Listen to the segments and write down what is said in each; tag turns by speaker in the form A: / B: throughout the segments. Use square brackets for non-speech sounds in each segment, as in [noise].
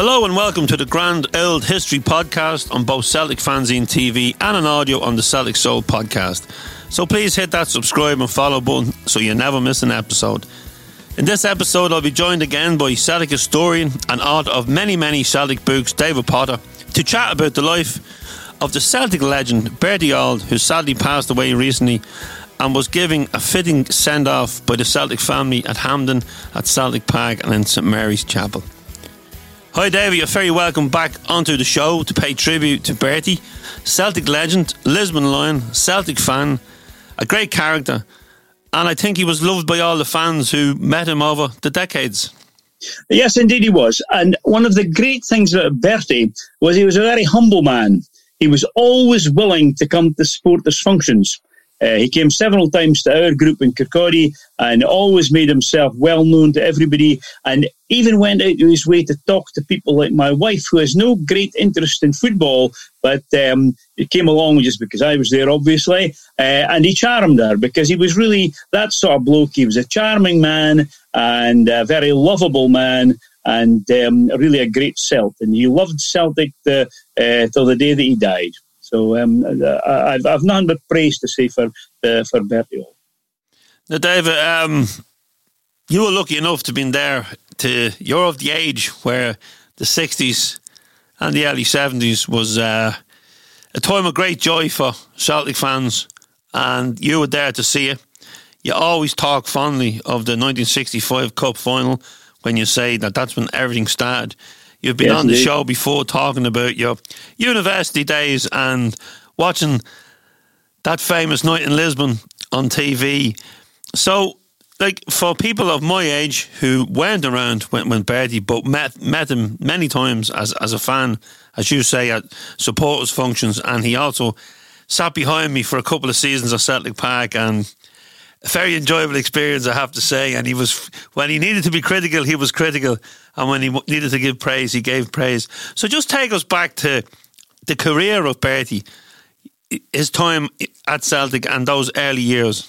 A: Hello and welcome to the Grand Old History podcast on both Celtic Fanzine TV and an audio on the Celtic Soul podcast. So please hit that subscribe and follow button so you never miss an episode. In this episode, I'll be joined again by Celtic historian and author of many, many Celtic books, David Potter, to chat about the life of the Celtic legend Bertie Auld, who sadly passed away recently and was giving a fitting send off by the Celtic family at Hampden, at Celtic Park, and in St Mary's Chapel. Hi, David. You're very welcome back onto the show to pay tribute to Bertie, Celtic legend, Lisbon Lion, Celtic fan, a great character, and I think he was loved by all the fans who met him over the decades.
B: Yes, indeed he was. And one of the great things about Bertie was he was a very humble man. He was always willing to come to supporters' functions. Uh, he came several times to our group in Kirkcaldy and always made himself well known to everybody and even went out of his way to talk to people like my wife, who has no great interest in football, but um, he came along just because I was there, obviously. Uh, and he charmed her because he was really that sort of bloke. He was a charming man and a very lovable man and um, really a great Celt. And he loved Celtic the, uh, till the day that he died. So um, I've, I've none but praise to say for uh, for Bertie.
A: Now, David, um, you were lucky enough to be there. To you're of the age where the '60s and the early '70s was uh, a time of great joy for Celtic fans, and you were there to see it. You always talk fondly of the 1965 Cup final when you say that that's when everything started. You've been yes, on the indeed. show before talking about your university days and watching that famous night in Lisbon on TV. So, like for people of my age who weren't around when, when Bertie, but met met him many times as as a fan, as you say, at supporters functions, and he also sat behind me for a couple of seasons at Celtic Park and a very enjoyable experience, I have to say. And he was, when he needed to be critical, he was critical. And when he needed to give praise, he gave praise. So just take us back to the career of Bertie, his time at Celtic and those early years.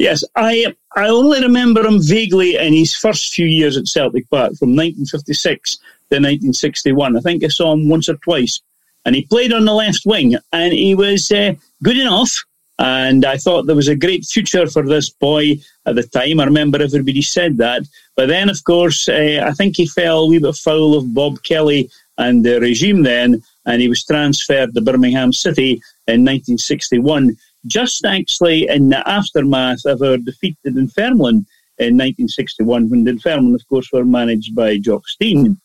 B: Yes, I I only remember him vaguely in his first few years at Celtic Park from 1956 to 1961. I think I saw him once or twice. And he played on the left wing and he was uh, good enough and I thought there was a great future for this boy at the time. I remember everybody said that. But then, of course, uh, I think he fell a wee bit foul of Bob Kelly and the regime then, and he was transferred to Birmingham City in 1961, just actually in the aftermath of our defeat at Dunfermline in 1961, when Dunfermline, of course, were managed by Jock Stein.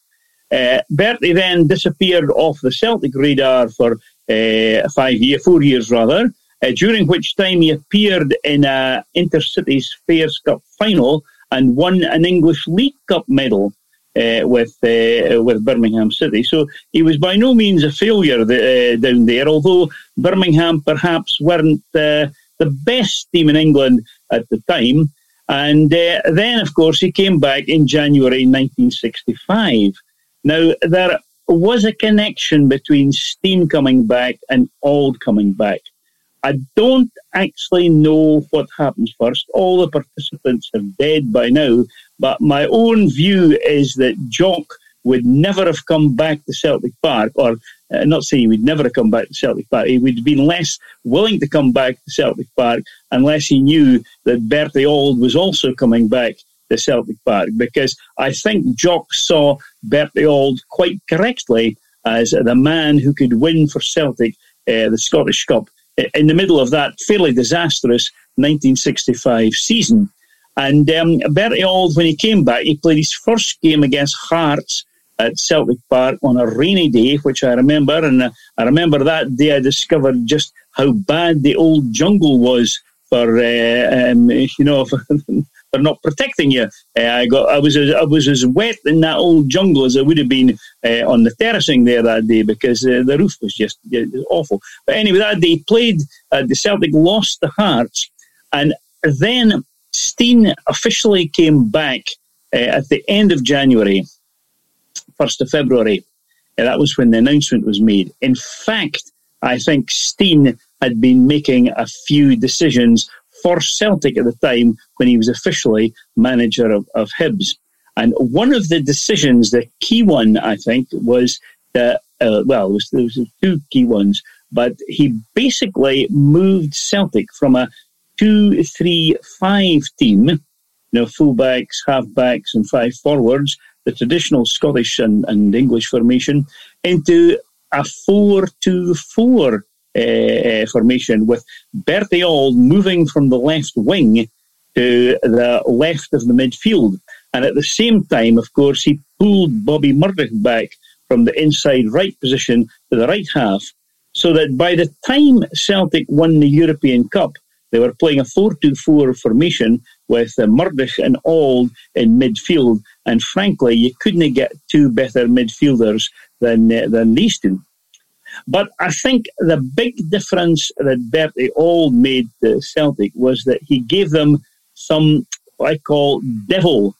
B: Uh, Bertie then disappeared off the Celtic radar for uh, five years, four years rather, uh, during which time he appeared in a Intercities Fairs Cup final and won an English League Cup medal uh, with uh, with Birmingham City. So he was by no means a failure the, uh, down there, although Birmingham perhaps weren't uh, the best team in England at the time. And uh, then, of course, he came back in January 1965. Now, there was a connection between Stein coming back and Auld coming back. I don't actually know what happens first. All the participants are dead by now, but my own view is that Jock would never have come back to Celtic Park, or uh, not saying he would never have come back to Celtic Park. He would have been less willing to come back to Celtic Park unless he knew that Bertie Auld was also coming back to Celtic Park. Because I think Jock saw Bertie Auld quite correctly as the man who could win for Celtic uh, the Scottish Cup in the middle of that fairly disastrous 1965 season. And um, Bertie Auld, when he came back, he played his first game against Hearts at Celtic Park on a rainy day, which I remember. And uh, I remember that day I discovered just how bad the old jungle was for, uh, um, [laughs] you know, for, not protecting you. Uh, I got, I was, as, I was as wet in that old jungle as I would have been uh, on the terracing there that day because uh, the roof was just awful. But anyway, that day played. the Celtic lost the Hearts, and then Stein officially came back at the end of January 1st of February. that was when the announcement was made. In fact, I think Stein had been making a few decisions for Celtic at the time when he was officially manager of, of Hibs. And one of the decisions, the key one, I think, was that, uh, well, was, there was two key ones, but he basically moved Celtic from a 2 3 5 team, you know, fullbacks, halfbacks, and five forwards, the traditional Scottish and, and English formation into a 4 2 4 uh, formation with Bertie Auld moving from the left wing to the left of the midfield. And at the same time, of course, he pulled Bobby Murdoch back from the inside right position to the right half, so that by the time Celtic won the European Cup, they were playing a 4 2 4 formation with uh, Murdoch and Auld in midfield. And frankly, you couldn't get two better midfielders than, uh, than these two. But I think the big difference that Bertie Auld made to Celtic was that he gave them some, what I call devil.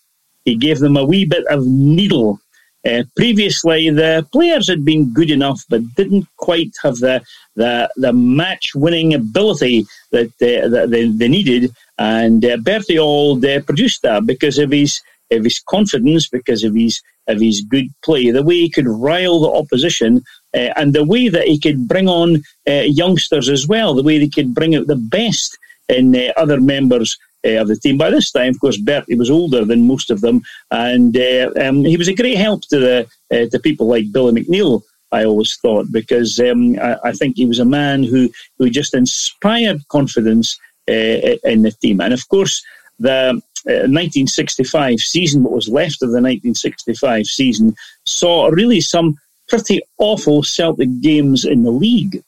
B: He gave them a wee bit of needle uh, previously, the players had been good enough, but didn't quite have the the, the match winning ability that, uh, that they, they, needed. And uh, Bertie Auld uh, produced that because of his of his confidence, because of his of his good play, the way he could rile the opposition, uh, and the way that he could bring on uh, youngsters as well, the way he could bring out the best in uh, other members uh, of the team. By this time, of course, Bertie was older than most of them, and um, he was a great help to the to people like Billy McNeill. I always thought because um, I, I, think he was a man who who just inspired confidence in the team, and of course the. 1965 uh, season, what was left of the 1965 season, saw really some pretty awful Celtic games in the league.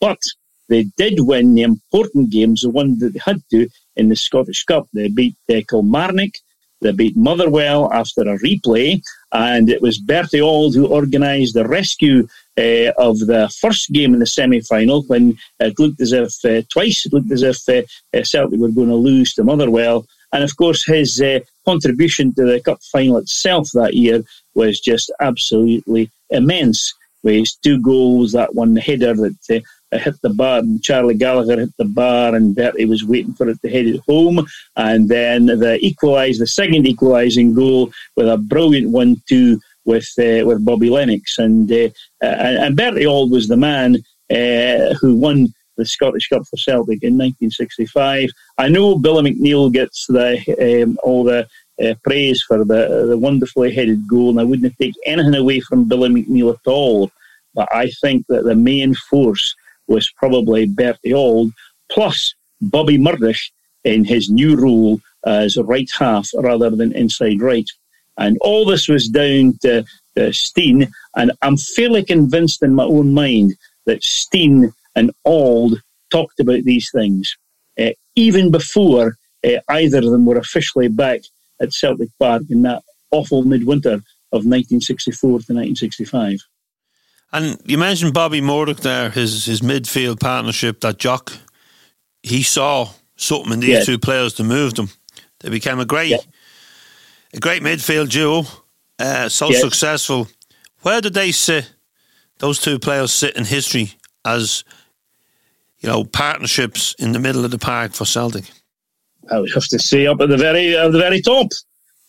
B: But they did win the important games, the one that they had to in the Scottish Cup. They beat uh, Kilmarnock, they beat Motherwell after a replay, and it was Bertie Auld who organised the rescue uh, of the first game in the semi final when it looked as if uh, twice it looked as if uh, Celtic were going to lose to Motherwell. And of course, his contribution to the cup final itself that year was just absolutely immense. With his two goals, that one header that uh, hit the bar, and Charlie Gallagher hit the bar, and Bertie was waiting for it to head it home. And then the equalise, the second equalising goal with a brilliant one-two with uh, with Bobby Lennox, and uh, and, and Bertie Auld was the man uh, who won the Scottish Cup for Celtic in 1965. I know Billy McNeill gets the um, all the uh, praise for the the wonderfully headed goal, and I wouldn't take anything away from Billy McNeill at all. But I think that the main force was probably Bertie Auld, plus Bobby Murdoch in his new role as right half rather than inside right. And all this was down to, Stein, and I'm fairly convinced in my own mind that Stein and Auld talked about these things uh, even before uh, either of them were officially back at Celtic Park in that awful midwinter of 1964 to 1965.
A: And you mentioned Bobby Murdoch there, his his midfield partnership that Jock he saw something in these
B: Yeah.
A: two players to move them. They became a great,
B: Yeah.
A: a great midfield duo. Uh, so
B: Yeah.
A: successful. Where did they sit? Those two players sit in history as you know partnerships in the middle of the park for Celtic.
B: I would have to say up at the very at the very top.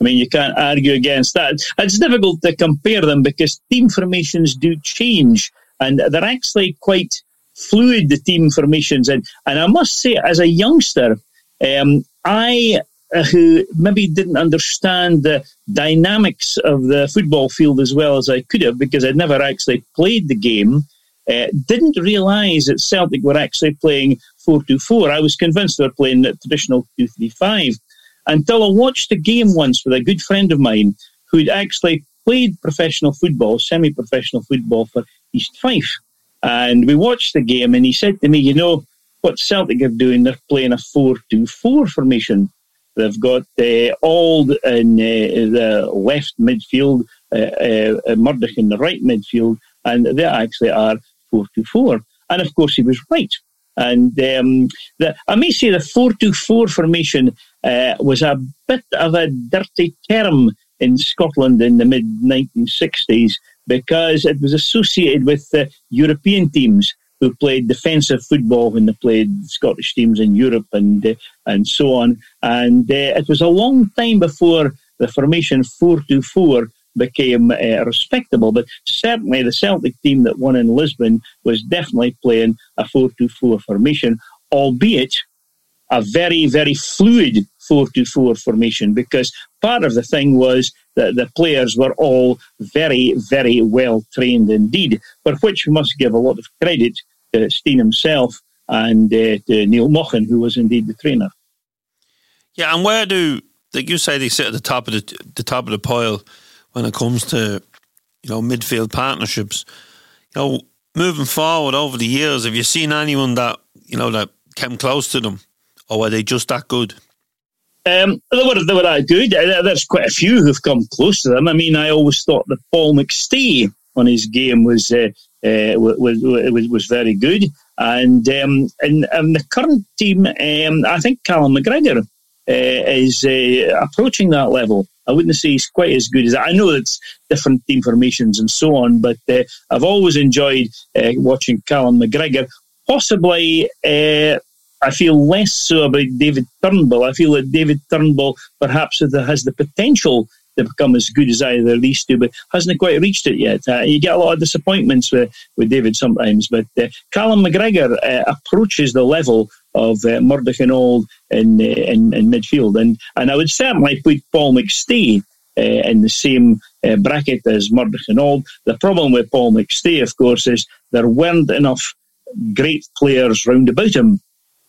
B: I mean, you can't argue against that. It's difficult to compare them because team formations do change, and they're actually quite fluid. The team formations, and and I must say, as a youngster, um, I uh, who maybe didn't understand the dynamics of the football field as well as I could have because I'd never actually played the game. Uh, didn't realise that Celtic were actually playing 4 2 4. I was convinced they were playing the traditional 2 3 5 until I watched a game once with a good friend of mine who'd actually played professional football, semi professional football for East Fife. And we watched the game, and he said to me, You know, what Celtic are doing, they're playing a 4 2 4 formation. They've got uh, in uh, the left midfield, uh, uh, Murdoch in the right midfield, and they actually are 4 2 4. And of course, he was right. And um, the, I may say the 4 2 4 formation uh, was a bit of a dirty term in Scotland in the mid 1960s because it was associated with uh, European teams who played defensive football when they played Scottish teams in Europe and uh, and so on. And uh, it was a long time before the formation 4 2 4 became uh, respectable. But certainly the Celtic team that won in Lisbon was definitely playing a 4 2 4 formation, albeit a very, very fluid 4 2 4 formation because part of the thing was that the players were all very, very well trained indeed, for which we must give a lot of credit to Stein himself and uh, to Neil Mochan, who was indeed the trainer.
A: Yeah, and where do like you say they sit at the top of the the top of the pile when it comes to you know midfield partnerships? You know, moving forward over the years, have you seen anyone that you know that came close to them, or were they just that good?
B: Um, they were they were that good. Uh, There's quite a few who've come close to them. I mean, I always thought that Paul McStay on his game was uh, uh, was, was was very good, and um, and, and the current team, um, I think Callum McGregor uh, is uh, approaching that level. I wouldn't say he's quite as good as I know it's different team formations and so on, but uh, I've always enjoyed uh, watching Callum McGregor. Possibly, uh, I feel less so about David Turnbull. I feel that David Turnbull perhaps has the potential to become as good as either of these two, but hasn't quite reached it yet. Uh, you get a lot of disappointments with, with David sometimes, but uh, Callum McGregor uh, approaches the level of uh, Murdoch and Auld in, uh, in in midfield, and and I would certainly put Paul McStay uh, in the same uh, bracket as Murdoch and Auld. The problem with Paul McStay, of course, is there weren't enough great players round about him.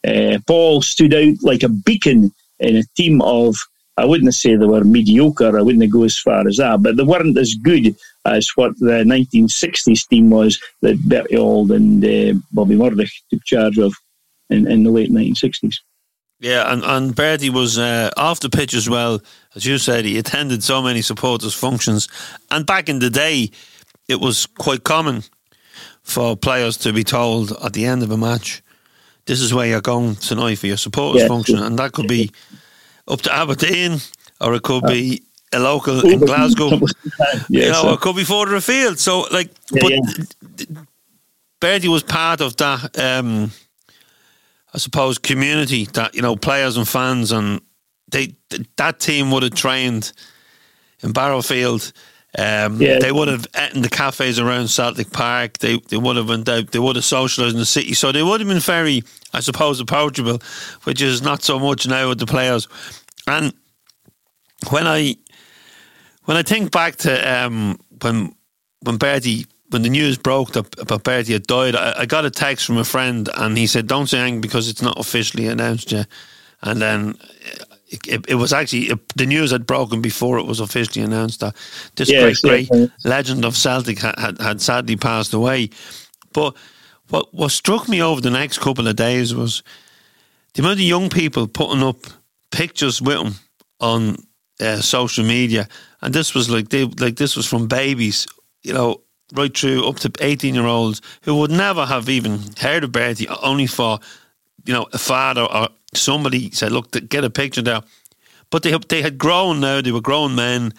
B: Uh, Paul stood out like a beacon in a team of I wouldn't say they were mediocre. I wouldn't go as far as that, but they weren't as good as what the 1960s team was that Bertie Auld and uh, Bobby Murdoch took charge of in, in the late 1960s.
A: Yeah, and, and Bertie was uh, off the pitch as well. As you said, he attended so many supporters' functions. And back in the day, it was quite common for players to be told at the end of a match, this is where you're going tonight for your supporters'
B: Yeah.
A: function. And that could be up to Aberdeen or it could be a local in Glasgow. [laughs] you
B: yeah,
A: know,
B: so-
A: it could be further afield. So, like,
B: Yeah,
A: but
B: yeah.
A: Bertie was part of that, um, I suppose, community that you know players and fans, and they that team would have trained in Barrowfield. Um,
B: Yeah.
A: They would have eaten the cafes around Celtic Park. They they would have went out. They would have socialised in the city. So they would have been very, I suppose, approachable, which is not so much now with the players. And when I when I think back to um, when when Bertie when the news broke that about had died, I, I got a text from a friend and he said, "Don't say anything because it's not officially announced yet." And then it, it, it was actually it, the news had broken before it was officially announced that this
B: Yes,
A: great, great
B: yes.
A: legend of Celtic had, had, had sadly passed away. But what what struck me over the next couple of days was the amount of young people putting up pictures with him on uh, social media, and this was like they like this was from babies, you know, right through up to eighteen year olds who would never have even heard of Bertie, only for you know, a father or somebody said, "Look, get a picture there." But they they had grown now; they were grown men,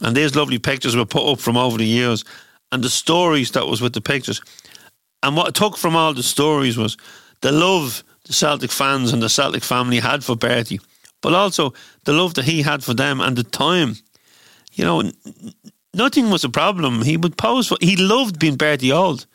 A: and these lovely pictures were put up from over the years, and the stories that was with the pictures, and what I took from all the stories was the love the Celtic fans and the Celtic family had for Bertie, but also the love that he had for them and the time. You know, nothing was a problem. He would pose for. He loved being Bertie Auld.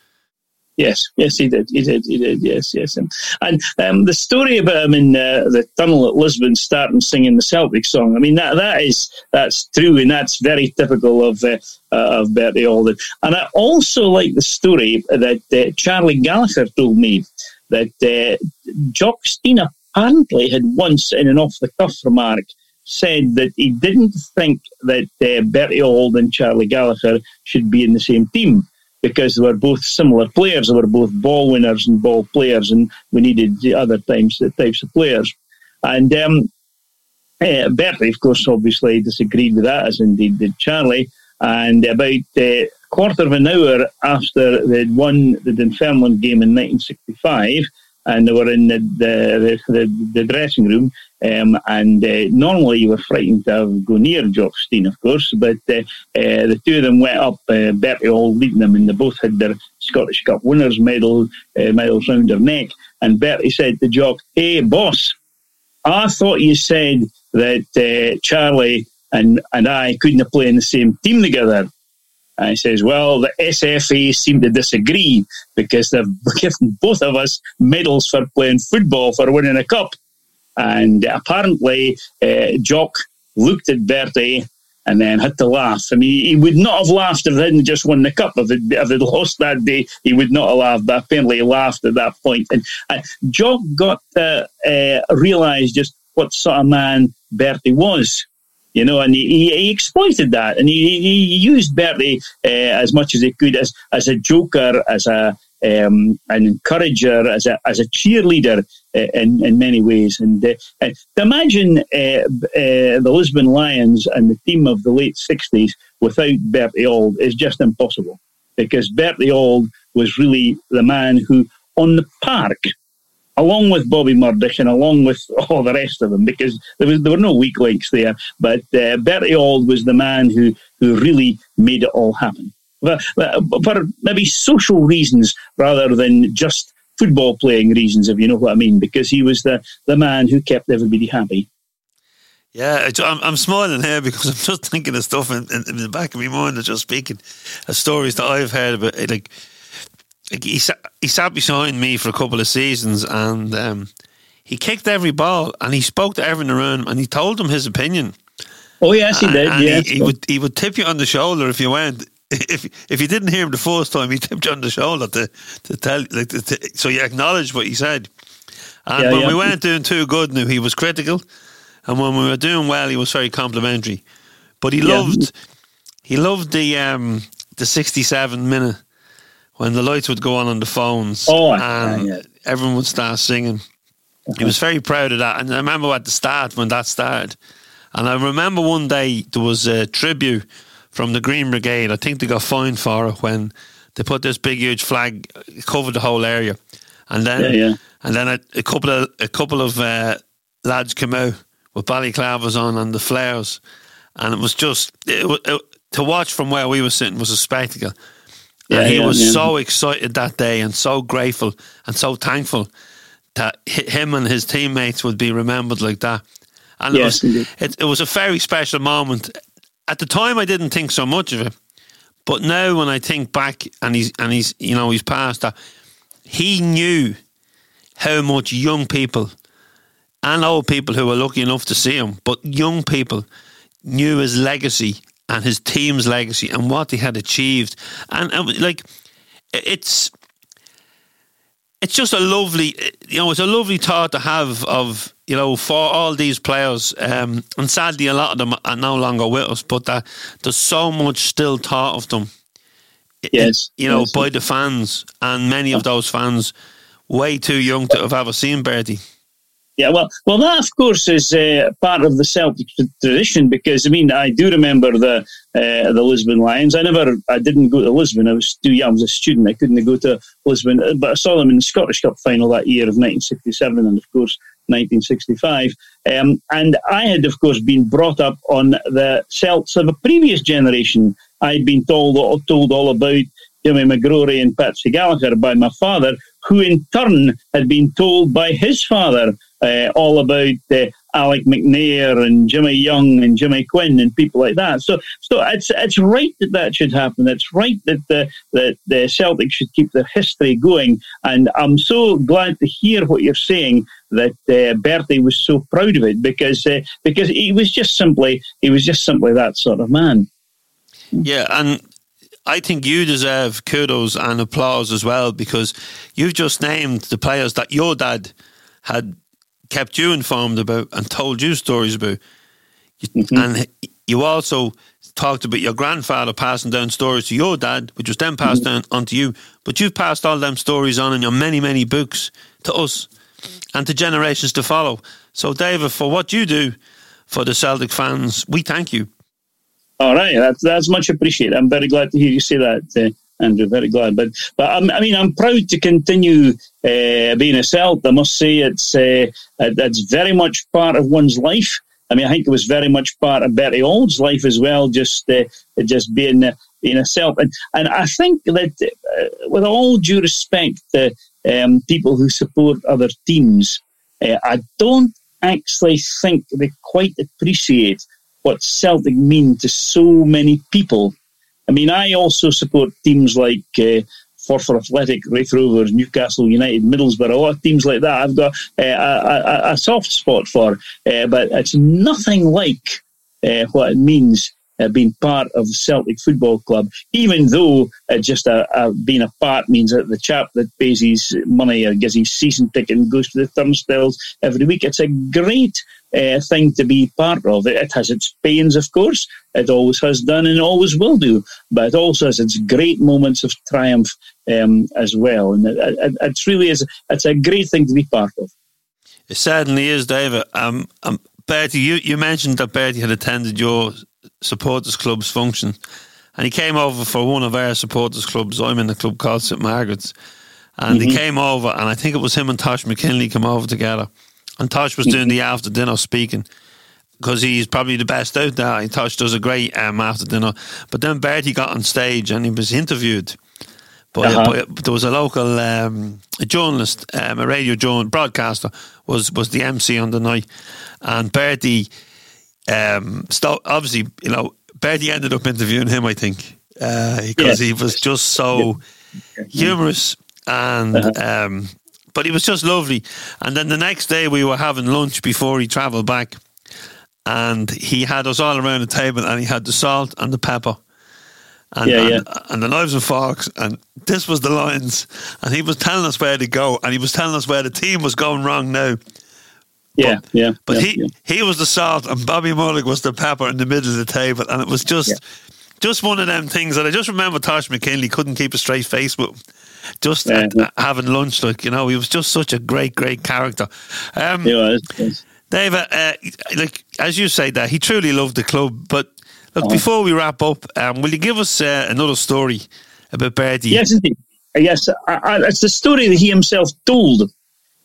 B: Yes, yes, he did. He did. He did. Yes, yes. And, and um, the story about him in uh, the tunnel at Lisbon, starting singing the Celtic song. I mean, that that is that's true, and that's very typical of uh, uh, of Bertie Alden. And I also like the story that uh, Charlie Gallagher told me that uh, Jock Stein apparently had once, in an off the cuff remark, said that he didn't think that uh, Bertie Auld and Charlie Gallagher should be in the same team because they were both similar players. They were both ball winners and ball players, and we needed the other types, types of players. And um, uh, Bertie, of course, obviously disagreed with that, as indeed did Charlie. And about a uh, quarter of an hour after they'd won the Dunfermline game in 1965, and they were in the, the, the, the dressing room, um, and uh, normally you were frightened to go near Jock Stein, of course, but uh, uh, the two of them went up, uh, Bertie Auld leading them, and they both had their Scottish Cup winners' medal, uh, medals round their neck. And Bertie said to Jock, Hey, boss, I thought you said that uh, Charlie and, and I couldn't play in the same team together. And he says, Well, the SFA seem to disagree because they've [laughs] given both of us medals for playing football for winning a cup. And apparently, uh, Jock looked at Bertie and then had to laugh. I mean, he would not have laughed if he hadn't just won the cup. If it if he'd lost that day, he would not have laughed. But apparently, he laughed at that point. And uh, Jock got to uh, realise just what sort of man Bertie was. You know, and he, he, exploited that, and he, he used Bertie uh, as much as he could as as a joker, as a um, an encourager, as a as a cheerleader uh, in in many ways. And uh, uh imagine uh, uh, the Lisbon Lions and the team of the late '60s without Bertie Auld is just impossible, because Bertie Auld was really the man who, on the park, along with Bobby Murdoch and along with all the rest of them, because there was there were no weak links there. But uh, Bertie Auld was the man who who really made it all happen for, for maybe social reasons rather than just football playing reasons, if you know what I mean, because he was the, the man who kept everybody happy.
A: Yeah, I'm, I'm smiling here because I'm just thinking of stuff in, in, in the back of my mind. That's just speaking of stories that I've heard about. Like, like he sat, he sat beside me for a couple of seasons, and um, he kicked every ball, and he spoke to everyone around and he told them his opinion.
B: Oh yes, he did.
A: And
B: yes,
A: he, he would he would tip you on the shoulder if you went if if you didn't hear him the first time, he tipped you on the shoulder to to tell like to, to, so you acknowledged what he said. And yeah, when yeah. we weren't doing too good, now he was critical, and when we were doing well, he was very complimentary. But he yeah. loved he loved the um, the sixty seven minute when the lights would go on on the phones,
B: oh,
A: and everyone would start singing. Uh-huh. He was very proud of that, and I remember at the start when that started. And I remember one day there was a tribute from the Green Brigade. I think they got fined for it when they put this big huge flag covered the whole area, and then
B: yeah, yeah.
A: and then a, a, couple of a couple of uh, lads came out with balaclavas on and the flares, and it was just it, it, to watch from where we were sitting was a spectacle. Yeah, and he was so excited that day and so grateful and so thankful that him and his teammates would be remembered like that. And yes, it, was, it, it was a very special moment at the time I didn't think so much of it, but now when I think back and he's and he's you know he's passed that, he knew how much young people and old people who were lucky enough to see him, but young people knew his legacy and his team's legacy and what they had achieved, and, and like it's it's just a lovely, you know, it's a lovely thought to have of, you know, for all these players. Um, and sadly, a lot of them are no longer with us, but that there's so much still thought of them.
B: Yes.
A: You know,
B: yes.
A: by the fans, and many of those fans way too young to have ever seen Bertie.
B: Yeah, well, well, that of course is uh, part of the Celtic tradition because I mean I do remember the uh, the Lisbon Lions. I never, I didn't go to Lisbon. I was too young. I was a student. I couldn't go to Lisbon, but I saw them in the Scottish Cup final that year of 1967, and of course 1965. Um, and I had, of course, been brought up on the Celts of a previous generation. I'd been told told all about Jimmy McGrory and Patsy Gallagher by my father, who in turn had been told by his father uh, all about uh, Alec McNair and Jimmy Young and Jimmy Quinn and people like that. So, so it's it's right that that should happen. It's right that the that the Celtics should keep their history going. And I'm so glad to hear what you're saying that uh, Bertie was so proud of it because uh, because he was just simply he was just simply that sort of man.
A: Yeah, and I think you deserve kudos and applause as well because you've just named the players that your dad had kept you informed about and told you stories about. Mm-hmm. And you also talked about your grandfather passing down stories to your dad, which was then passed mm-hmm. down onto you. But you've passed all them stories on in your many, many books to us and to generations to follow. So, David, for what you do for the Celtic fans, we thank you.
B: All right, that's that's much appreciated. I'm very glad to hear you say that. Uh, Andrew. Very glad, but but I'm, i mean, I'm proud to continue uh, being a Celt. I must say, it's uh, very much part of one's life. I mean, I think it was very much part of Bertie Auld's life as well. Just uh, just being uh, being a Celt, and and I think that uh, with all due respect to um, people who support other teams, uh, I don't actually think they quite appreciate what Celtic mean to so many people I mean, I also support teams like uh, Forfar Athletic, Raith Rovers, Newcastle United, Middlesbrough, a lot of teams like that. I've got uh, a, a, a, soft spot for, uh, but it's nothing like uh, what it means uh, being part of Celtic Football Club, even though uh, just a, being a part means that the chap that pays his money or gets his season ticket and goes to the turnstiles every week. It's a great uh, thing to be part of. It, it, has its pains, of course. It always has done and always will do. But it also has its great moments of triumph um, as well. And it, it, it's really is. It's a great thing to be part of.
A: It certainly is, David. Um, um, Bertie, you, you mentioned that Bertie had attended your supporters club's function, and he came over for one of our supporters clubs. I'm in the club called St Margaret's, and mm-hmm. he came over, and I think it was him and Tosh McKinlay came over together, and Tosh was doing the after dinner speaking. Because he's probably the best out there. Tosh does a great um, after dinner. But then Bertie got on stage and he was interviewed. But, uh-huh. but there was a local um, a journalist, um, a radio journalist, broadcaster, was was the MC on the night, and Bertie um, st- obviously, you know, Bertie ended up interviewing him, I think, uh, because he was just so humorous and. Uh-huh. Um, but he was just lovely. And then the next day we were having lunch before he travelled back, and he had us all around the table, and he had the salt and the pepper. And, yeah, and, yeah. and the knives and forks, and this was the Lions. and he was telling us where to go, and he was telling us where the team was going wrong now.
B: Yeah,
A: but,
B: yeah.
A: But
B: yeah,
A: he
B: yeah.
A: he was the salt, and Bobby Murdoch was the pepper in the middle of the table, and it was just. Yeah. Just one of them things that I just remember Tosh McKinlay couldn't keep a straight face with just at, having lunch, like you know, he was just such a great, great character. Um,
B: he was. Yes.
A: David, uh, like as you say that he truly loved the club. But look, uh-huh. before we wrap up, um, will you give us uh, another story about Bertie?
B: Yes, indeed. Yes, I, I, it's the story that he himself told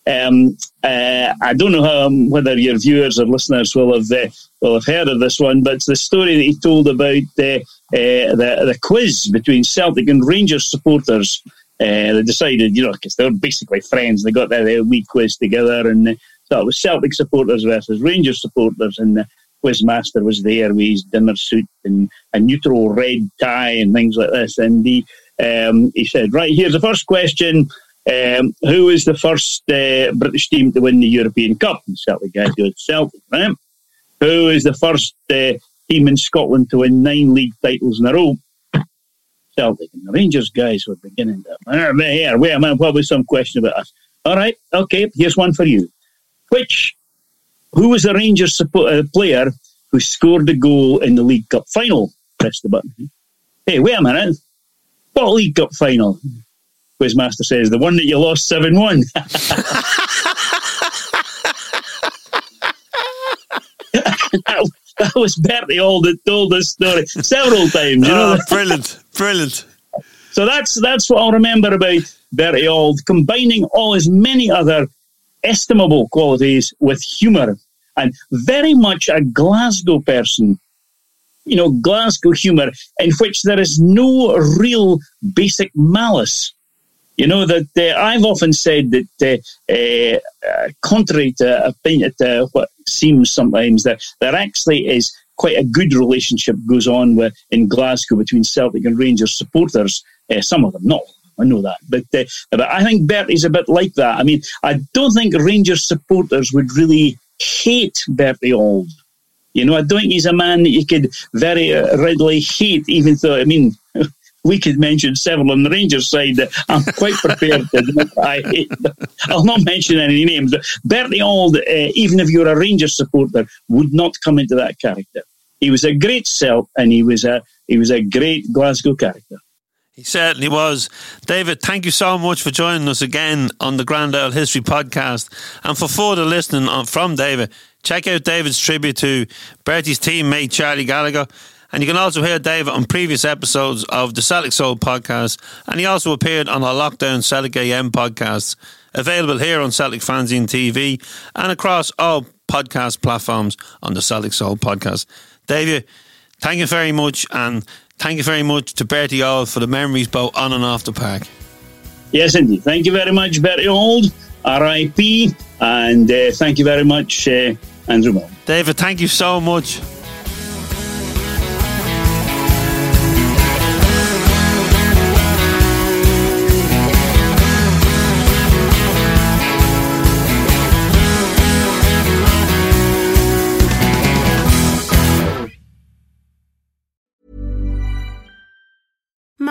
B: um, uh, I don't know how, um, whether your viewers or listeners will have uh, will have heard of this one, but it's the story that he told about uh, uh the the quiz between Celtic and Rangers supporters. Uh, they decided, you know, because they're basically friends, they got their, their wee quiz together, and uh, so it was Celtic supporters versus Rangers supporters, and the quizmaster was there with his dinner suit and a neutral red tie and things like this, and he um, he said, right, here's the first question. Um, who was the first uh, British team to win the European Cup? And Celtic guys go Celtic, right? Who is the first uh, team in Scotland to win nine league titles in a row? Celtic. And the Rangers guys were beginning to, uh, here, wait a minute, probably some question about us. All right, okay, here's one for you. Which, who was the Rangers support, uh, player who scored the goal in the League Cup final? Press the button. Hey, wait a minute. What League Cup final? Quizmaster says, the one that you lost 7 1. [laughs] [laughs] that, that [laughs] was Bertie Auld that told this story several times. You know,
A: Oh, brilliant, brilliant.
B: so that's that's what I'll remember about Bertie Auld, combining all his many other estimable qualities with humour, and very much a Glasgow person. You know, Glasgow humour in which there is no real basic malice. You know that uh, I've often said that, uh, uh, contrary to to what seems sometimes, that there actually is quite a good relationship goes on with, in Glasgow between Celtic and Rangers supporters. Uh, some of them, not I know that, but uh, but I think Bertie's a bit like that. I mean, I don't think Rangers supporters would really hate Bertie Auld. You know, I don't think he's a man that you could very uh, readily hate, even though, I mean, [laughs] we could mention several on the Rangers side that I'm quite prepared to admit. I'll not mention any names. Bertie Auld, uh, even if you're a Rangers supporter, would not come into that character. He was a great Celt and he was a he was a great Glasgow character.
A: He certainly was. David, thank you so much for joining us again on the Grand Old History podcast. And for further listening on, from David, check out David's tribute to Bertie's teammate Charlie Gallagher. And you can also hear David on previous episodes of the Celtic Soul podcast. And he also appeared on our Lockdown Celtic AM podcast, available here on Celtic Fanzine TV and across all podcast platforms on the Celtic Soul podcast. David, thank you very much. And thank you very much to Bertie Auld for the memories both on and off the park.
B: Yes, indeed. Thank you very much, Bertie Auld, RIP, and uh, thank you very much, uh, Andrew.
A: David, thank you so much.